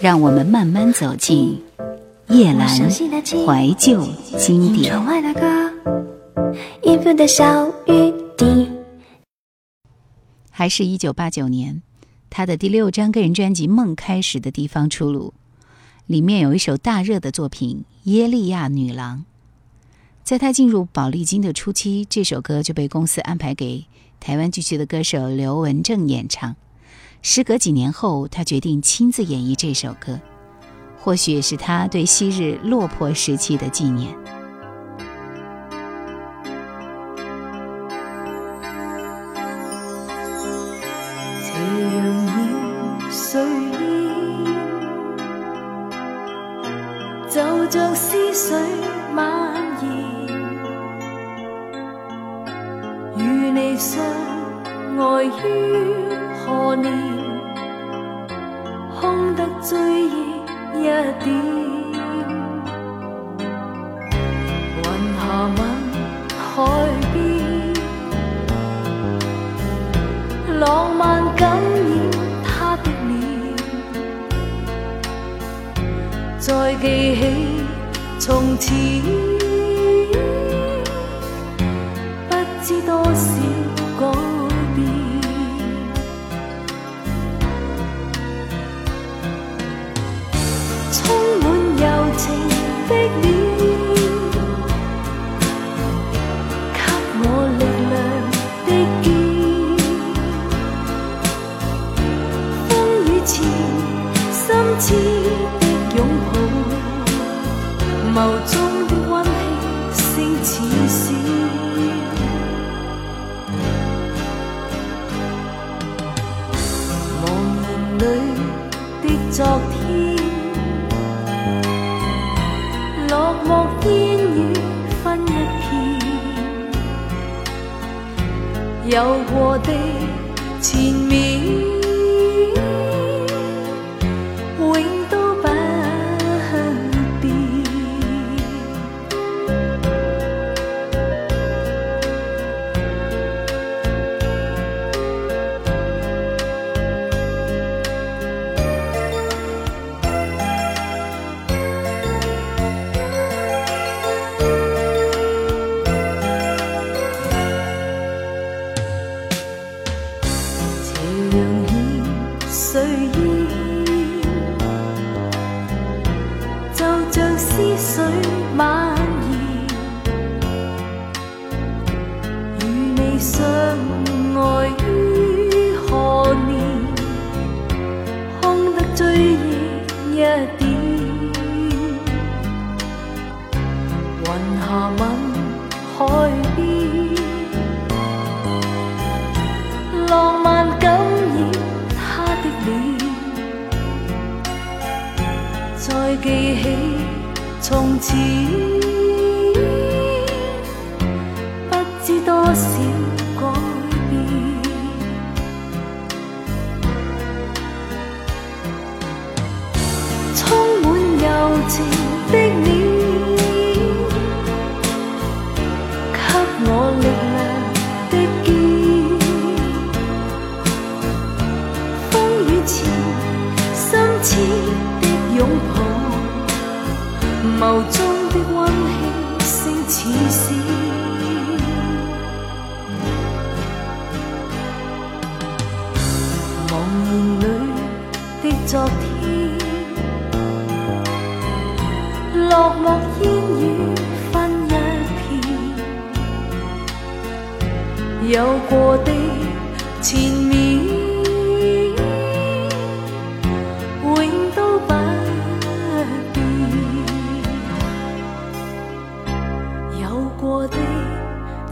让我们慢慢走进叶阑怀旧经典。还是一九八九年，他的第六张个人专辑《梦开始的地方》出炉，里面有一首大热的作品《耶利亚女郎》。在他进入宝丽金的初期，这首歌就被公司安排给台湾地区的歌手刘文正演唱。时隔几年后，他决定亲自演绎这首歌，或许是他对昔日落魄时期的纪念。就像思绪漫最有过的缠绵。相爱于何年？空得追忆一点。云霞吻海边，浪漫感染他的脸。再记起从此。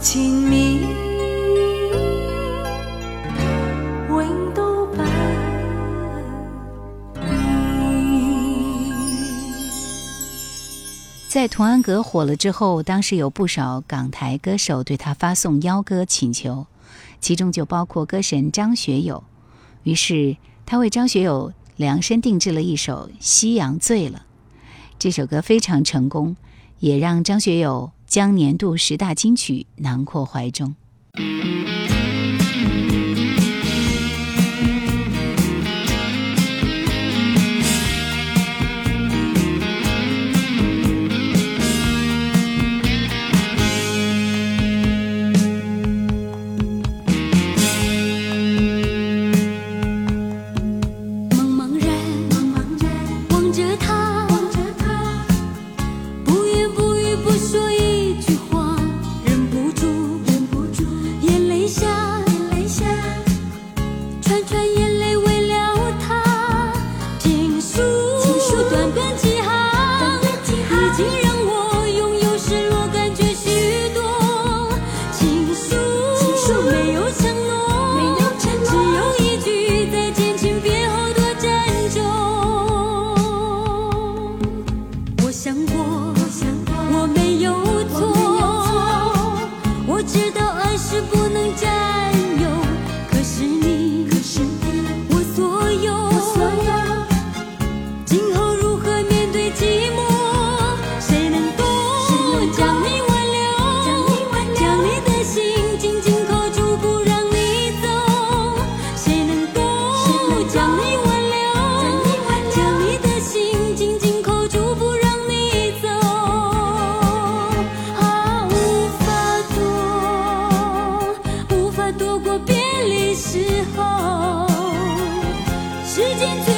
前面，永都不。在童安格火了之后，当时有不少港台歌手对他发送邀歌请求，其中就包括歌神张学友。于是他为张学友量身定制了一首《夕阳醉了》，这首歌非常成功，也让张学友将年度十大金曲囊括怀中。时间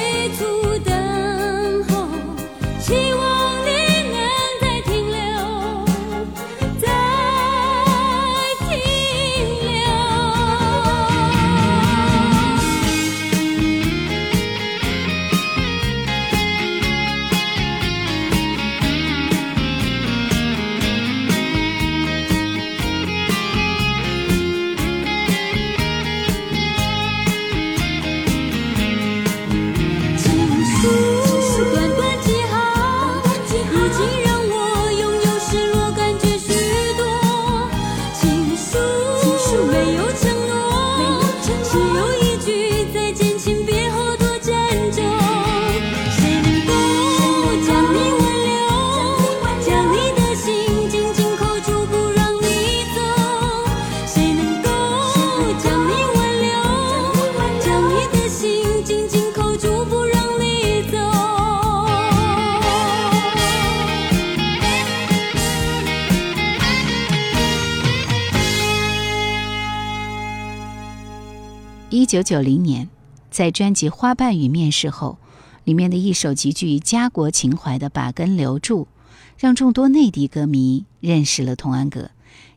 九九零年，在专辑《花瓣雨》面世后，里面的一首极具家国情怀的《把根留住》，让众多内地歌迷认识了童安格，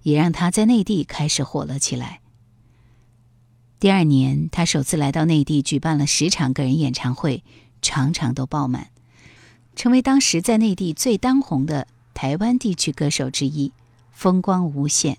也让他在内地开始火了起来。第二年，他首次来到内地，举办了十场个人演唱会，场场都爆满，成为当时在内地最当红的台湾地区歌手之一，风光无限。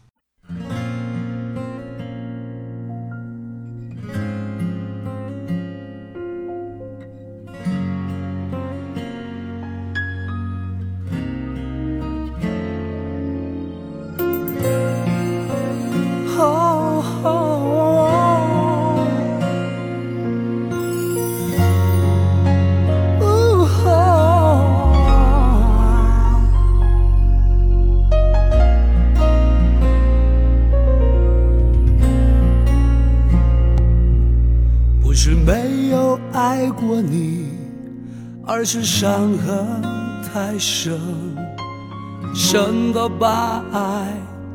爱过你，而是伤痕太深，深到把爱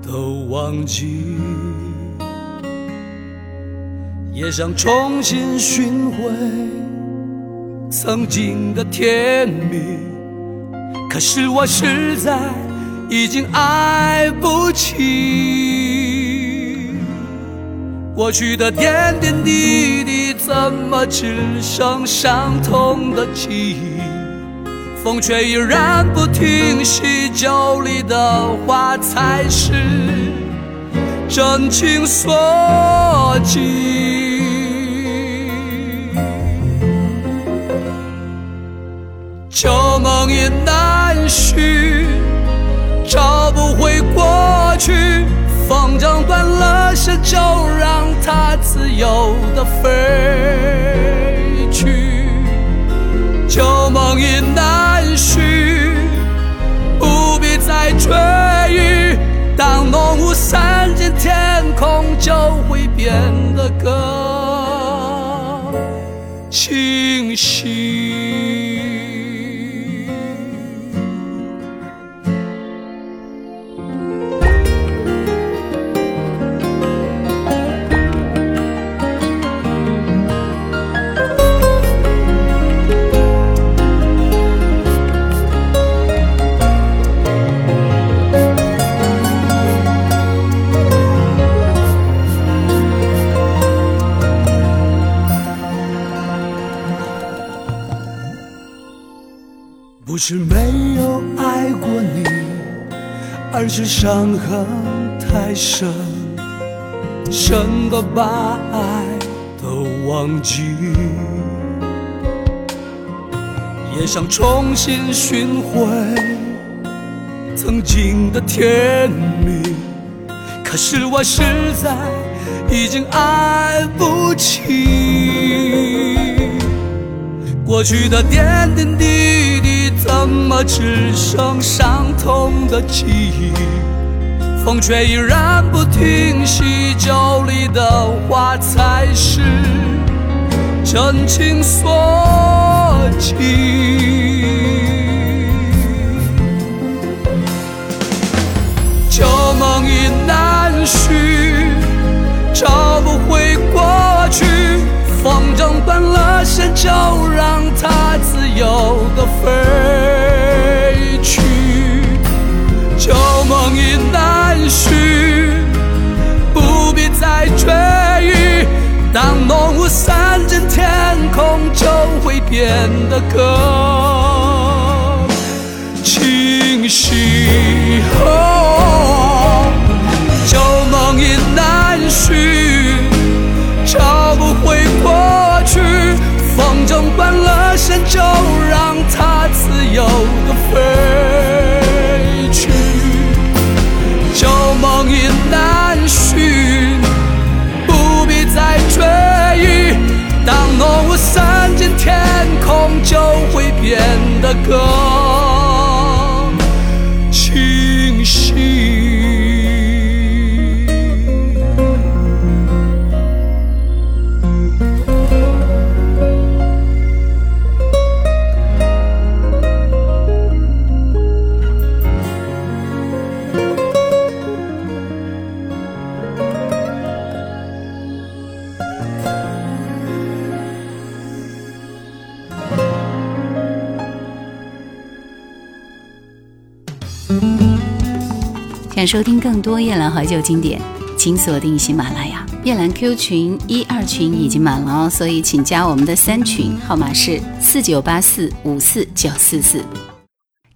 都忘记。也想重新寻回曾经的甜蜜，可是我实在已经爱不起。过去的点点滴滴，怎么只剩伤痛的记忆？风却依然不停息，酒里的话才是真情所寄。旧梦已难续，找不回过去。风筝断了线，就让它自由的飞去。旧梦已难寻，不必再追忆。当浓雾散尽，天空就会变得更不是没有爱过你，而是伤痕太深，深到把爱都忘记。也想重新寻回曾经的甜蜜，可是我实在已经爱不起。过去的点点滴滴，怎么只剩伤痛的记忆？风却依然不停息，酒里的话才是真情所寄。旧梦已难续，找不回过去。风筝断了线，就让它自由的飞变得更清晰。哦，旧梦已难寻，找不回过去。风筝断了线，就让它自由的飞变想收听更多夜兰怀旧经典，请锁定喜马拉雅。夜兰 Q 群一二群已经满了哦，所以请加我们的三群，号码是四九八四五四九四四。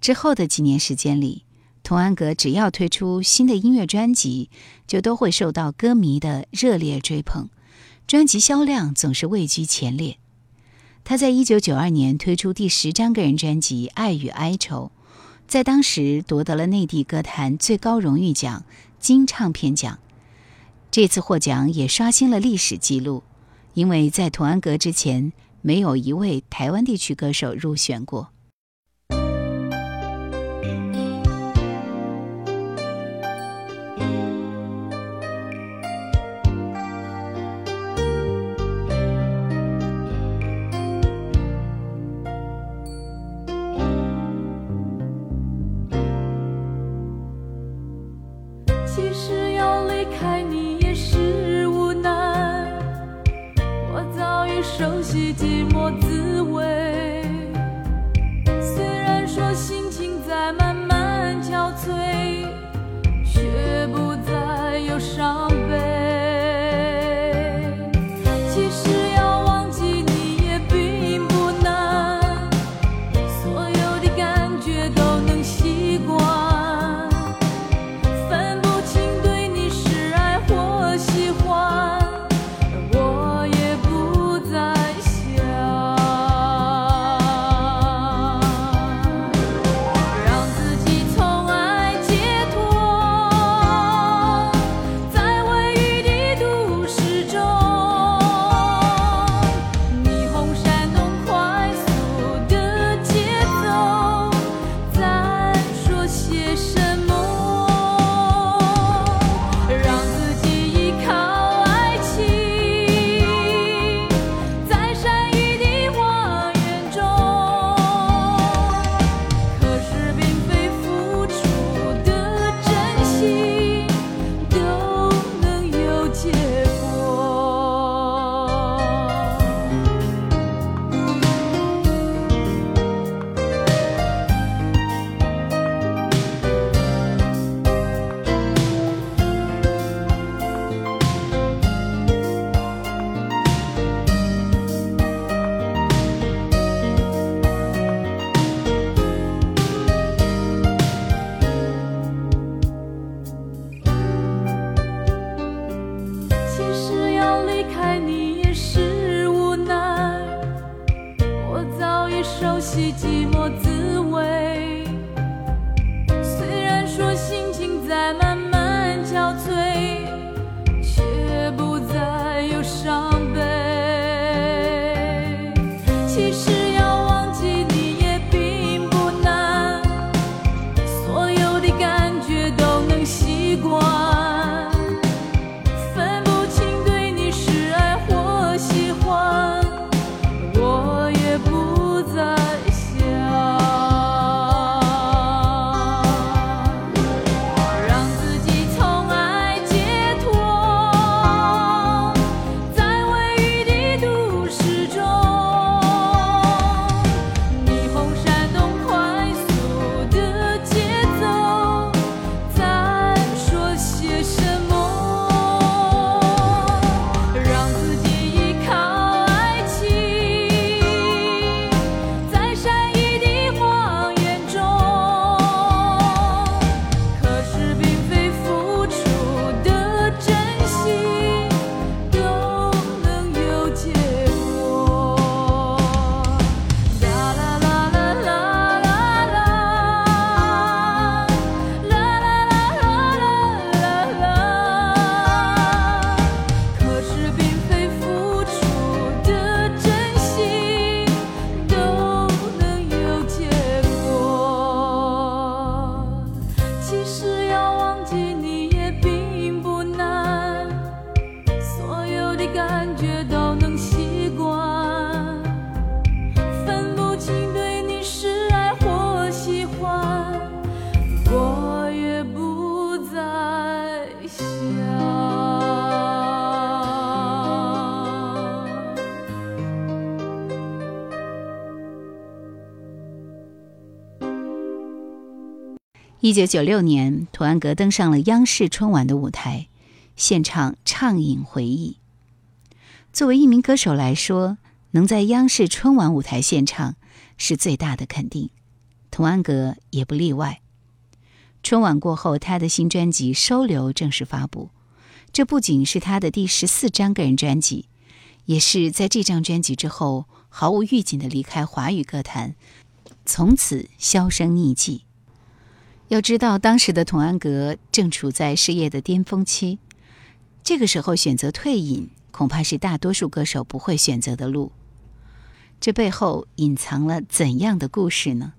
之后的几年时间里，童安格只要推出新的音乐专辑，就都会受到歌迷的热烈追捧，专辑销量总是位居前列。他在一九九二年推出第十张个人专辑《爱与哀愁》。在当时夺得了内地歌坛最高荣誉奖金唱片奖。这次获奖也刷新了历史记录，因为在童安格之前，没有一位台湾地区歌手入选过。心一九九六年，童安格登上了央视春晚的舞台，献唱《畅饮回忆》。作为一名歌手来说，能在央视春晚舞台献唱是最大的肯定，童安格也不例外。春晚过后，他的新专辑《收留》正式发布，这不仅是他的第十四张个人专辑，也是在这张专辑之后毫无预警的离开华语歌坛，从此销声匿迹。要知道，当时的童安格正处在事业的巅峰期，这个时候选择退隐，恐怕是大多数歌手不会选择的路。这背后隐藏了怎样的故事呢？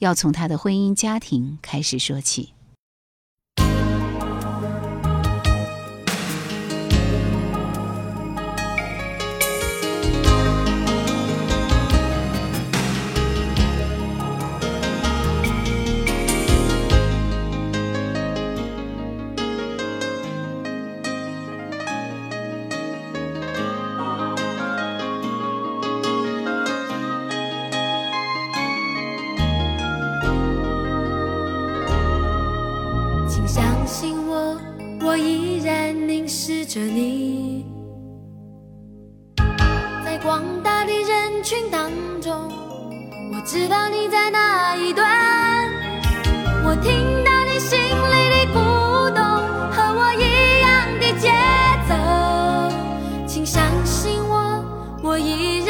要从他的婚姻家庭开始说起。我，依然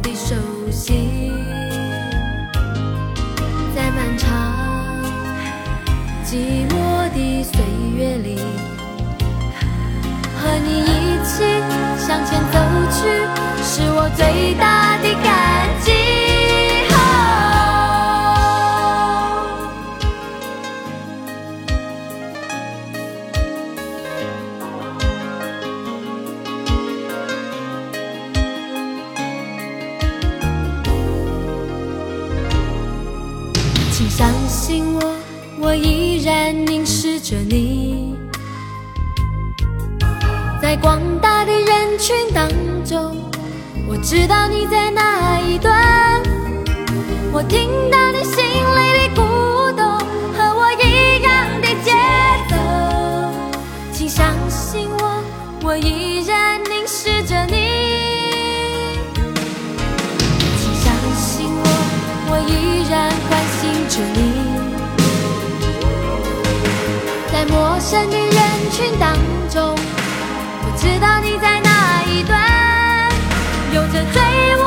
的熟悉。在漫长寂寞的岁月里，和你一起向前走去，是我最大的感我，依然凝视着你，在广大的人群当中，我知道你在哪一端，我听到你心里的在陌生的人群当中，我知道你在哪一段，有着最无